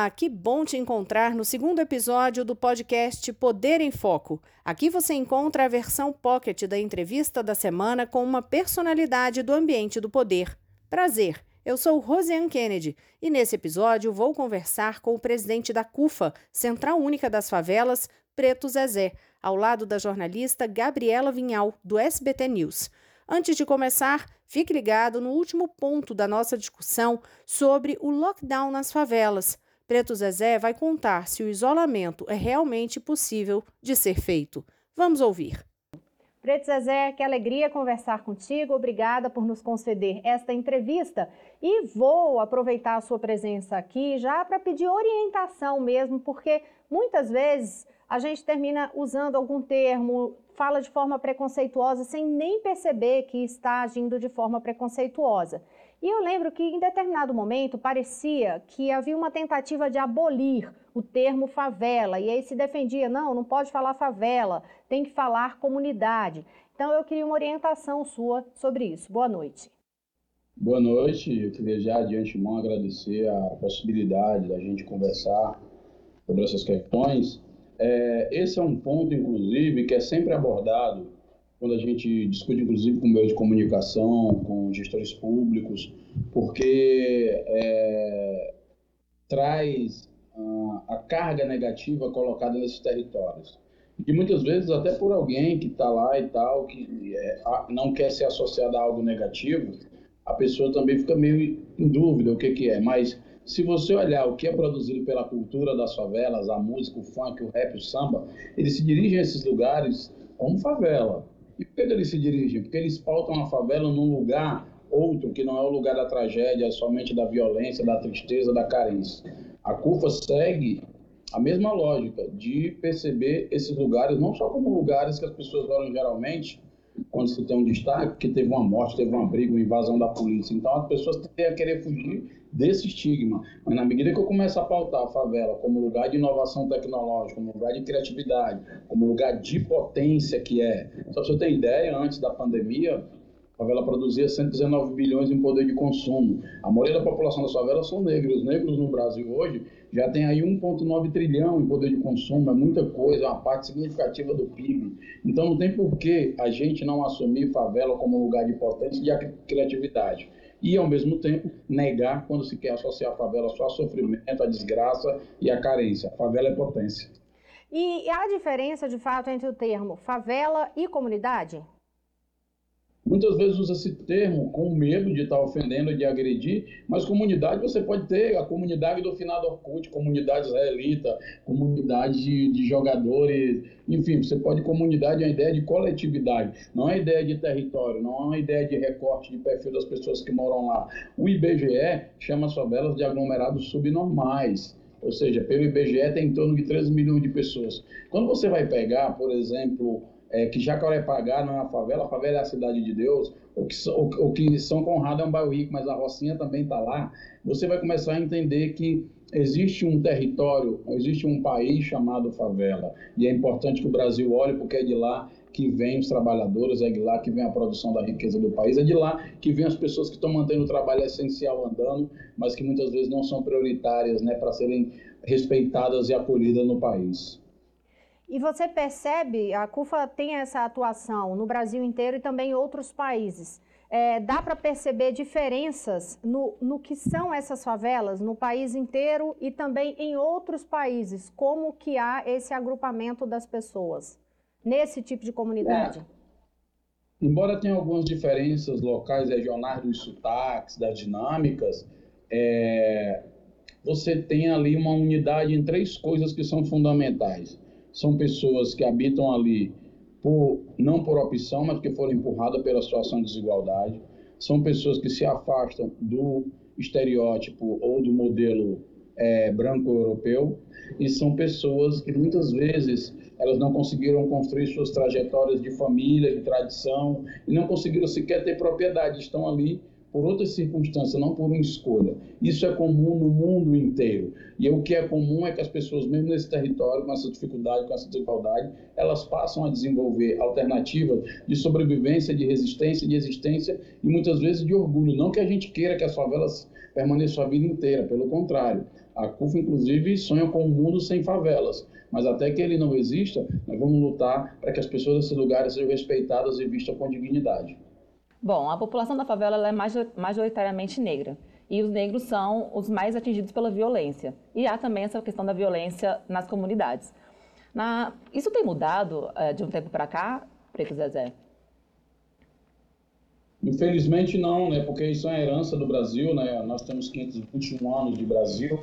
Olá, que bom te encontrar no segundo episódio do podcast Poder em Foco. Aqui você encontra a versão pocket da entrevista da semana com uma personalidade do ambiente do poder. Prazer, eu sou Rosiane Kennedy e nesse episódio vou conversar com o presidente da CUFA, Central Única das Favelas, Preto Zezé, ao lado da jornalista Gabriela Vinhal, do SBT News. Antes de começar, fique ligado no último ponto da nossa discussão sobre o lockdown nas favelas. Preto Zezé vai contar se o isolamento é realmente possível de ser feito. Vamos ouvir. Preto Zezé, que alegria conversar contigo. Obrigada por nos conceder esta entrevista. E vou aproveitar a sua presença aqui já para pedir orientação mesmo, porque muitas vezes a gente termina usando algum termo, fala de forma preconceituosa sem nem perceber que está agindo de forma preconceituosa. E eu lembro que em determinado momento parecia que havia uma tentativa de abolir o termo favela, e aí se defendia, não, não pode falar favela, tem que falar comunidade. Então eu queria uma orientação sua sobre isso. Boa noite. Boa noite, eu queria já de antemão agradecer a possibilidade da gente conversar sobre essas questões. É, esse é um ponto, inclusive, que é sempre abordado quando a gente discute, inclusive, com meios de comunicação, com gestores públicos, porque é, traz a, carga negativa colocada nesses territórios. E muitas vezes, até por alguém que está lá e tal, que é, não quer ser associado a algo negativo, a pessoa também fica meio em dúvida o que, que é. Mas se você olhar o que é produzido pela cultura das favelas, a música, o funk, o rap, o samba, eles se dirigem a esses lugares como favela. E por que eles se dirigem? Porque eles pautam a favela num lugar outro, que não é o lugar da tragédia, é somente da violência, da tristeza, da carência. A CUFA segue a mesma lógica de perceber esses lugares não só como lugares que as pessoas moram geralmente, quando se tem um destaque, que teve uma morte, teve uma briga, uma invasão da polícia. Então as pessoas têm a querer fugir desse estigma. Mas na medida que eu começo a pautar a favela como lugar de inovação tecnológica, como lugar de criatividade, como lugar de potência que é. Só você ter ideia, antes da pandemia, a favela produzia 119 bilhões em poder de consumo. A maioria da população das favelas são negros. Os negros no Brasil hoje já tem aí 1,9 trilhão em poder de consumo, é muita coisa, é uma parte significativa do PIB. Então não tem por que a gente não assumir favela como lugar de potência e de criatividade. E, ao mesmo tempo, negar quando se quer associar a favela só a sofrimento, a desgraça e a carência. A favela é potência. E há diferença, de fato, entre o termo favela e comunidade? Muitas vezes usa esse termo com medo de estar ofendendo, de agredir, mas comunidade você pode ter a comunidade do finado Orkut, comunidade israelita, comunidade de, de jogadores, enfim, você pode comunidade é uma ideia de coletividade, não é ideia de território, não é uma ideia de recorte de perfil das pessoas que moram lá. O IBGE chama as favelas de aglomerados subnormais. Ou seja, pelo IBGE tem em torno de 13 milhões de pessoas. Quando você vai pegar, por exemplo, é, que Jacarepaguá não é a favela, a favela é a cidade de Deus, ou que, ou, ou que São Conrado é um bairro rico, mas a Rocinha também está lá, você vai começar a entender que existe um território, existe um país chamado favela, e é importante que o Brasil olhe, porque é de lá que vem os trabalhadores, é de lá que vem a produção da riqueza do país, é de lá que vem as pessoas que estão mantendo o trabalho essencial andando, mas que muitas vezes não são prioritárias né, para serem respeitadas e acolhidas no país. E você percebe, a CUFA tem essa atuação no Brasil inteiro e também em outros países. É, dá para perceber diferenças no, no que são essas favelas no país inteiro e também em outros países, como que há esse agrupamento das pessoas nesse tipo de comunidade? É. Embora tenha algumas diferenças locais, regionais dos sotaques, das dinâmicas, é, você tem ali uma unidade em três coisas que são fundamentais são pessoas que habitam ali por, não por opção, mas que foram empurradas pela situação de desigualdade. São pessoas que se afastam do estereótipo ou do modelo é, branco europeu e são pessoas que muitas vezes elas não conseguiram construir suas trajetórias de família, de tradição e não conseguiram sequer ter propriedade, estão ali por outras circunstâncias, não por uma escolha. Isso é comum no mundo inteiro. E o que é comum é que as pessoas, mesmo nesse território, com essa dificuldade, com essa desigualdade, elas passam a desenvolver alternativas de sobrevivência, de resistência, de existência e muitas vezes de orgulho. Não que a gente queira que as favelas permaneçam a vida inteira, pelo contrário. A CUF, inclusive, sonha com um mundo sem favelas. Mas até que ele não exista, nós vamos lutar para que as pessoas desses lugares sejam respeitadas e vistas com dignidade. Bom, a população da favela é majoritariamente negra. E os negros são os mais atingidos pela violência. E há também essa questão da violência nas comunidades. Na... Isso tem mudado é, de um tempo para cá, Preto Zezé? Infelizmente não, né? Porque isso é uma herança do Brasil, né? Nós temos 521 anos de Brasil.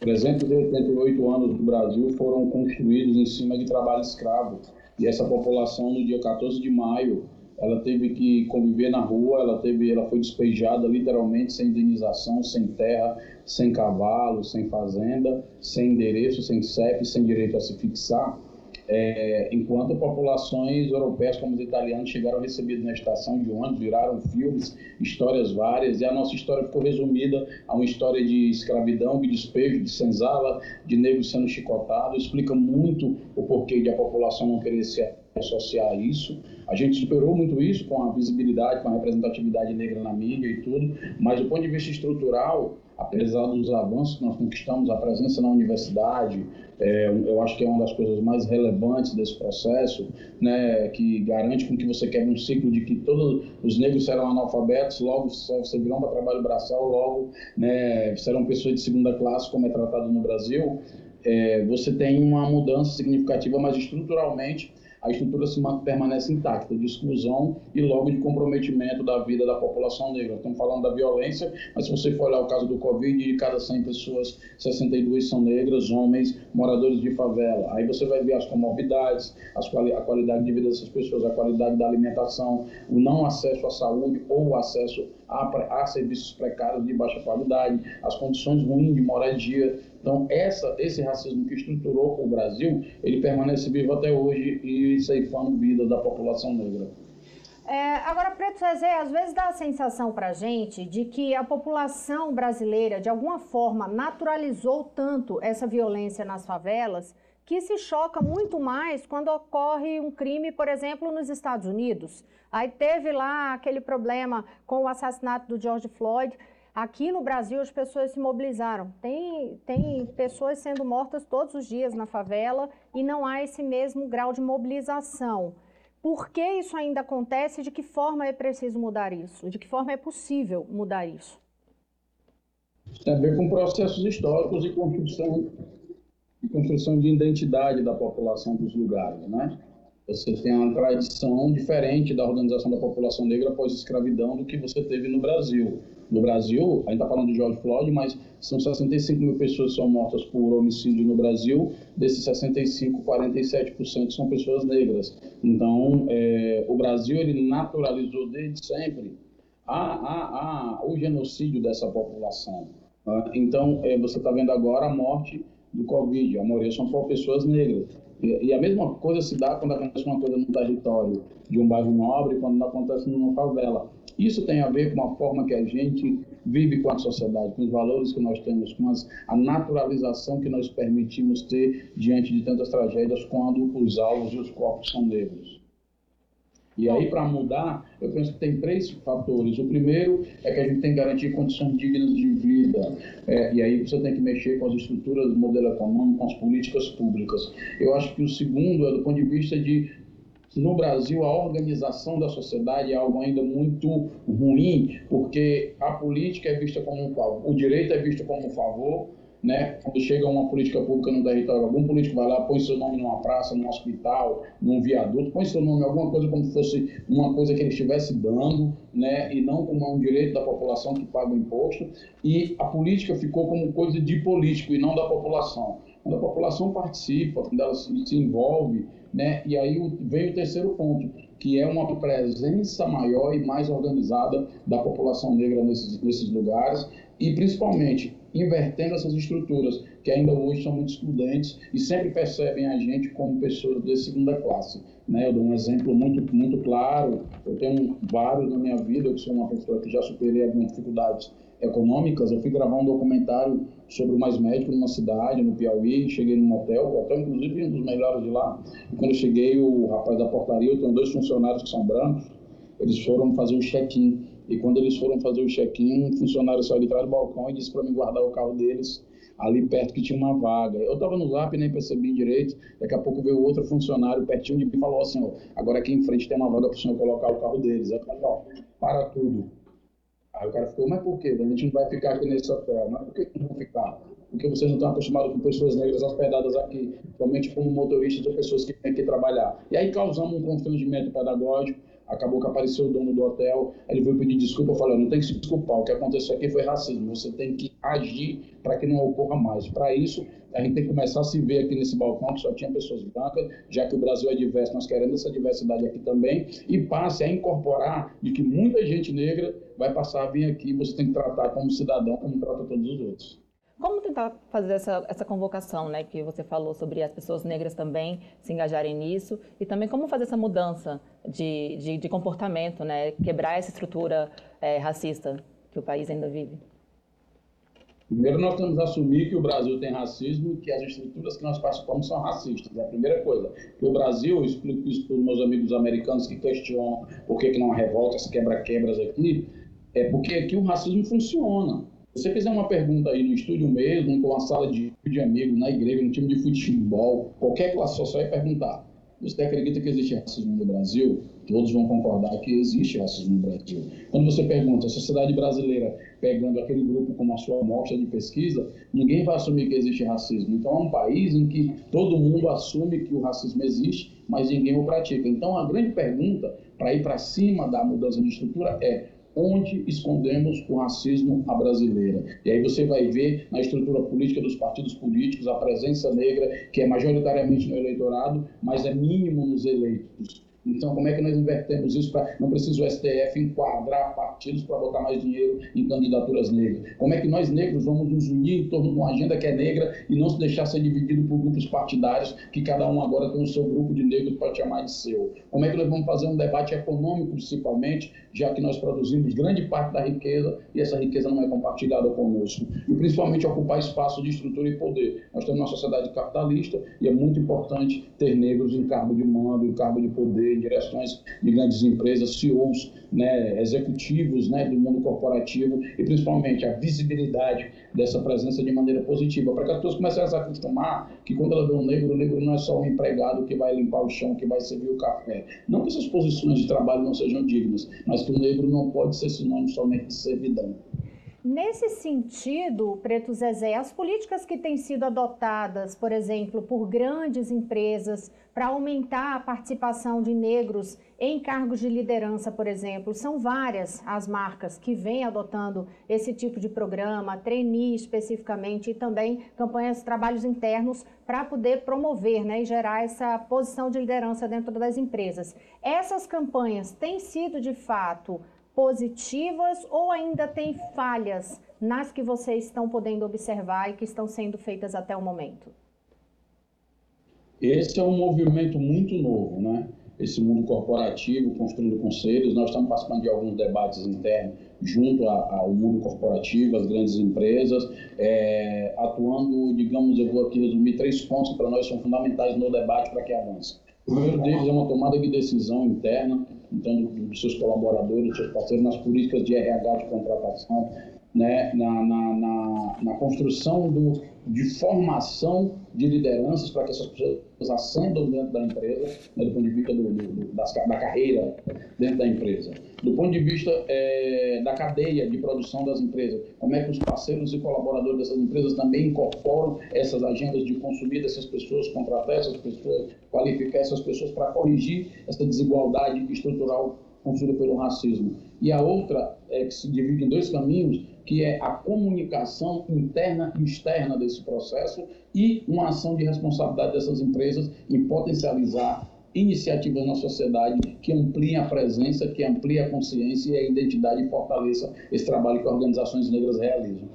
388 anos do Brasil foram construídos em cima de trabalho escravo. E essa população, no dia 14 de maio, ela teve que conviver na rua, ela teve, ela foi despejada literalmente sem indenização, sem terra, sem cavalo, sem fazenda, sem endereço, sem CEP, sem direito a se fixar é, enquanto populações europeias como os italianos chegaram recebidos na estação de ônibus, viraram filmes, histórias várias, e a nossa história ficou resumida a uma história de escravidão, de despejo, de senzala, de negros sendo chicotados, explica muito o porquê de a população não querer se associar a isso. A gente superou muito isso com a visibilidade, com a representatividade negra na mídia e tudo, mas do ponto de vista estrutural, apesar dos avanços que nós conquistamos, a presença na universidade, é, eu acho que é uma das coisas mais relevantes desse processo, né, que garante com que você quebre um ciclo de que todos os negros serão analfabetos, logo você virão para trabalho braçal, logo né, serão pessoas de segunda classe, como é tratado no Brasil. É, você tem uma mudança significativa, mas estruturalmente a estrutura permanece intacta, de exclusão e logo de comprometimento da vida da população negra. Estamos falando da violência, mas se você for olhar o caso do Covid, de cada 100 pessoas, 62 são negras, homens, moradores de favela. Aí você vai ver as comorbidades, as quali a qualidade de vida dessas pessoas, a qualidade da alimentação, o não acesso à saúde ou o acesso a, a serviços precários de baixa qualidade, as condições ruins de moradia. Então, essa, esse racismo que estruturou o Brasil, ele permanece vivo até hoje e ceifando vida da população negra. É, agora, Preto Zezé, às vezes dá a sensação para gente de que a população brasileira, de alguma forma, naturalizou tanto essa violência nas favelas que se choca muito mais quando ocorre um crime, por exemplo, nos Estados Unidos. Aí teve lá aquele problema com o assassinato do George Floyd. Aqui no Brasil as pessoas se mobilizaram. Tem, tem pessoas sendo mortas todos os dias na favela e não há esse mesmo grau de mobilização. Por que isso ainda acontece de que forma é preciso mudar isso? De que forma é possível mudar isso? Tem a ver com processos históricos e construção construção de identidade da população dos lugares, né? Você tem uma tradição diferente da organização da população negra após escravidão do que você teve no Brasil. No Brasil, a gente está falando de George Floyd, mas são 65 mil pessoas que são mortas por homicídio no Brasil. Desses 65, 47% são pessoas negras. Então, é, o Brasil ele naturalizou desde sempre a, a, a, o genocídio dessa população. Tá? Então, é, você está vendo agora a morte do Covid. A maioria são pessoas negras. E, e, a mesma coisa se dá quando acontece uma coisa no território de um bairro nobre, quando acontece numa favela. Isso tem a ver com a forma que a gente vive com a sociedade, com os valores que nós temos, com as, a naturalização que nós permitimos ter diante de tantas tragédias quando os alvos e os corpos são negros. E aí, para mudar, eu penso que tem três fatores. O primeiro é que a gente tem que garantir condições dignas de vida. É, e aí você tem que mexer com as estruturas do modelo econômico, com as políticas públicas. Eu acho que o segundo é do ponto de vista de no Brasil, a organização da sociedade é algo ainda muito ruim, porque a política é vista como um favor, o direito é visto como um favor, né? Quando chega uma política pública no território, algum político vai lá, põe seu nome numa praça, num hospital, num viaduto, põe seu nome alguma coisa como se fosse uma coisa que ele estivesse dando, né? E não como um direito da população que paga o imposto. E a política ficou como coisa de político e não da população. Quando a população participa, quando ela se envolve, né? E aí vem o terceiro ponto, que é uma presença maior e mais organizada da população negra nesses, nesses lugares e principalmente invertendo essas estruturas que ainda hoje são muito excludentes e sempre percebem a gente como pessoas de segunda classe. Né? Eu dou um exemplo muito, muito claro, eu tenho vários na minha vida, eu sou uma pessoa que já superei algumas dificuldades econômicas, eu fui gravar um documentário sobre o Mais Médico numa cidade, no Piauí, cheguei num hotel, o hotel inclusive um dos melhores de lá, e quando eu cheguei, o rapaz da portaria, eu tenho dois funcionários que são brancos, eles foram fazer o check-in E quando eles foram fazer o check-in, um funcionário saiu de trás do balcão e disse para mim guardar o carro deles ali perto que tinha uma vaga. Eu estava no zap, nem percebi direito. Daqui a pouco veio outro funcionário pertinho de mim e falou assim: ó, agora aqui em frente tem uma vaga para o senhor colocar o carro deles. Eu falei: ó, para tudo. Aí o cara ficou: mas por quê? A gente não vai ficar aqui nesse hotel. Mas por que não ficar? Porque vocês não estão acostumados com pessoas negras hospedadas aqui, somente como motoristas ou pessoas que vêm aqui trabalhar. E aí causamos um constrangimento pedagógico acabou que apareceu o dono do hotel, ele veio pedir desculpa, eu não tem que se desculpar, o que aconteceu aqui foi racismo, você tem que agir para que não ocorra mais. Para isso, a gente tem que começar a se ver aqui nesse balcão, que só tinha pessoas brancas, já que o Brasil é diverso, nós queremos essa diversidade aqui também, e passe a incorporar de que muita gente negra vai passar a vir aqui, você tem que tratar como cidadão, como trata todos os outros. Como tentar fazer essa, essa convocação, né, que você falou sobre as pessoas negras também se engajarem nisso, e também como fazer essa mudança de, de, de comportamento, né, quebrar essa estrutura é, racista que o país ainda vive? Primeiro, nós temos que assumir que o Brasil tem racismo e que as estruturas que nós participamos são racistas. É a primeira coisa. Que o Brasil, eu explico isso para os meus amigos americanos que questionam por que, que não há revoltas, quebra-quebras aqui, é porque aqui o racismo funciona. Você fizer uma pergunta aí no estúdio mesmo, com uma sala de, de amigos, na igreja, no time de futebol, qualquer classe social, vai perguntar: você acredita que existe racismo no Brasil? Todos vão concordar que existe racismo no Brasil. Quando você pergunta a sociedade brasileira, pegando aquele grupo como a sua amostra de pesquisa, ninguém vai assumir que existe racismo. Então é um país em que todo mundo assume que o racismo existe, mas ninguém o pratica. Então a grande pergunta para ir para cima da mudança de estrutura é onde escondemos o racismo à brasileira. E aí você vai ver na estrutura política dos partidos políticos a presença negra, que é majoritariamente no eleitorado, mas é mínimo nos eleitos. Então, como é que nós invertemos isso para não precisa o STF enquadrar partidos para botar mais dinheiro em candidaturas negras? Como é que nós negros vamos nos unir em torno de uma agenda que é negra e não se deixar ser dividido por grupos partidários que cada um agora tem o seu grupo de negros para chamar de seu? Como é que nós vamos fazer um debate econômico, principalmente, já que nós produzimos grande parte da riqueza e essa riqueza não é compartilhada conosco? E principalmente ocupar espaço de estrutura e poder. Nós temos uma sociedade capitalista e é muito importante ter negros em cargo de mando, em cargo de poder, direções de grandes empresas, CEOs, né, executivos né, do mundo corporativo e principalmente a visibilidade dessa presença de maneira positiva, para que as pessoas comecem a se acostumar que quando ela vê um negro, o negro não é só um empregado que vai limpar o chão, que vai servir o café. Não que essas posições de trabalho não sejam dignas, mas que o negro não pode ser sinônimo somente de servidão. Nesse sentido, Preto Zezé, as políticas que têm sido adotadas, por exemplo, por grandes empresas para aumentar a participação de negros em cargos de liderança, por exemplo, são várias as marcas que vêm adotando esse tipo de programa, trainee especificamente, e também campanhas, trabalhos internos para poder promover né, e gerar essa posição de liderança dentro das empresas. Essas campanhas têm sido, de fato, positivas ou ainda tem falhas nas que vocês estão podendo observar e que estão sendo feitas até o momento? Esse é um movimento muito novo, né? Esse mundo corporativo, construindo conselhos. Nós estamos participando de alguns debates internos junto ao mundo corporativo, as grandes empresas, é, atuando, digamos, eu vou aqui resumir três pontos que para nós são fundamentais no debate para que avance. O primeiro deles é uma tomada de decisão interna então, dos seus colaboradores, dos seus parceiros, nas políticas de RH de contratação, né, na, na, na, na construção do, de formação de lideranças para que essas pessoas ascendam dentro da empresa, né, do ponto de vista do, do, das, da carreira dentro da empresa. Do ponto de vista é, da cadeia de produção das empresas, como é que os parceiros e colaboradores dessas empresas também incorporam essas agendas de consumir dessas pessoas, contratar essas pessoas, qualificar essas pessoas para corrigir essa desigualdade estrutural construída pelo racismo. E a outra é que se divide em dois caminhos, que é a comunicação interna e externa desse processo e uma ação de responsabilidade dessas empresas em potencializar iniciativas na sociedade que ampliem a presença, que ampliem a consciência e a identidade e fortaleça esse trabalho que organizações negras realizam.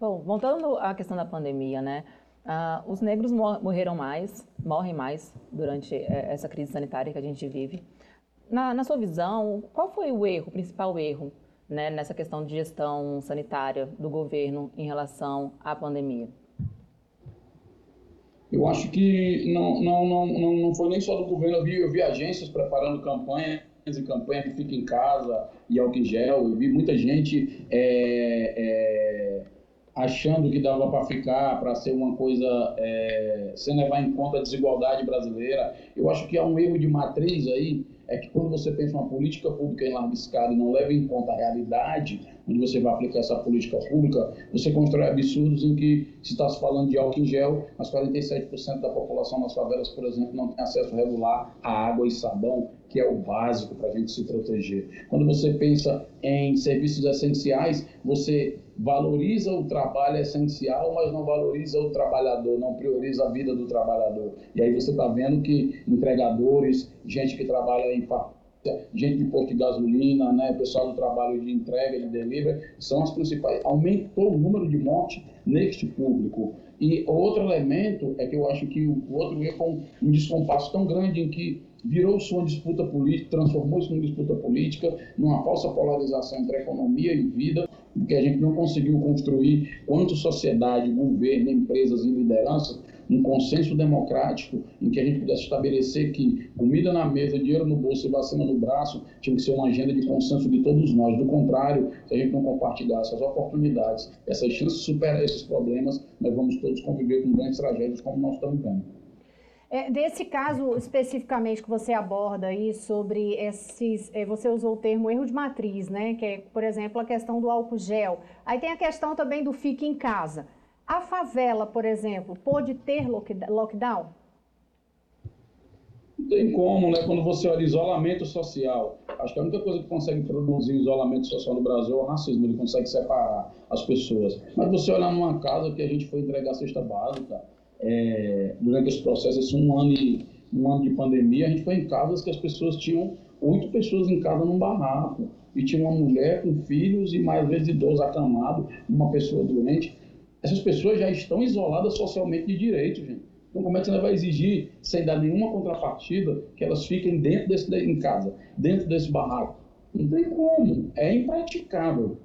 Bom, voltando à questão da pandemia, né? Uh, os negros morreram mais, morrem mais durante eh, essa crise sanitária que a gente vive. Na, na sua visão, qual foi o erro, o principal erro né, nessa questão de gestão sanitária do governo em relação à pandemia? Eu acho que não, não, não, não, foi nem só do governo, eu vi, eu vi agências preparando campanha e campanha que fica em casa e álcool em gel. Eu vi muita gente é, é, achando que dava para ficar, para ser uma coisa é, sem levar em conta a desigualdade brasileira. Eu acho que há um erro de matriz aí é que quando você pensa uma política pública em larga escala e não leva em conta a realidade onde você vai aplicar essa política pública, você constrói absurdos em que se está se falando de álcool em gel, mas 47% da população nas favelas, por exemplo, não tem acesso regular a água e sabão, que é o básico para a gente se proteger. Quando você pensa em serviços essenciais, você valoriza o trabalho essencial, mas não valoriza o trabalhador, não prioriza a vida do trabalhador. E aí você está vendo que entregadores, gente que trabalha em gente de posto de gasolina, né, pessoal do trabalho de entrega, de delivery, são as principais. Aumentou o número de mortes neste público. E outro elemento é que eu acho que o outro é com um descompasso tão grande em que virou-se uma disputa política, transformou-se numa disputa política, numa falsa polarização entre economia e vida, porque a gente não conseguiu construir, quanto sociedade, governo, empresas e lideranças, um consenso democrático em que a gente pudesse estabelecer que comida na mesa, dinheiro no bolso e vacina no braço tinha que ser uma agenda de consenso de todos nós. Do contrário, se a gente não compartilhasse as oportunidades, essas chances de superar esses problemas, nós vamos todos conviver com grandes tragédias como nós estamos vendo. É, desse caso especificamente que você aborda aí sobre esses, é, você usou o termo erro de matriz, né? Que é, por exemplo, a questão do álcool gel. Aí tem a questão também do fique em casa. A favela, por exemplo, pode ter lockdown? Não tem como, né? Quando você olha isolamento social, acho que a única coisa que consegue produzir isolamento social no Brasil é o racismo, ele consegue separar as pessoas. Mas você olhar numa casa que a gente foi entregar a cesta básica, é, durante esse processo, esse um ano, e, um ano de pandemia, a gente foi em casas que as pessoas tinham oito pessoas em casa num barraco, e tinha uma mulher com filhos e mais vezes idoso acamado, uma pessoa doente essas pessoas já estão isoladas socialmente de direito, gente. Então, como é que você vai exigir, sem dar nenhuma contrapartida, que elas fiquem dentro desse, em casa, dentro desse barraco? Não tem como. É impraticável.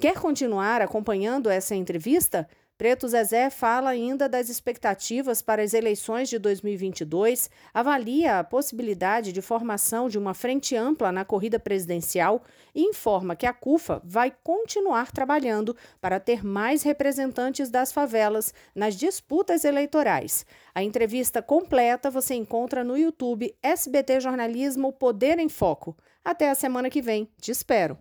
Quer continuar acompanhando essa entrevista? Preto Zezé fala ainda das expectativas para as eleições de 2022, avalia a possibilidade de formação de uma frente ampla na corrida presidencial e informa que a CUFA vai continuar trabalhando para ter mais representantes das favelas nas disputas eleitorais. A entrevista completa você encontra no YouTube SBT Jornalismo Poder em Foco. Até a semana que vem. Te espero.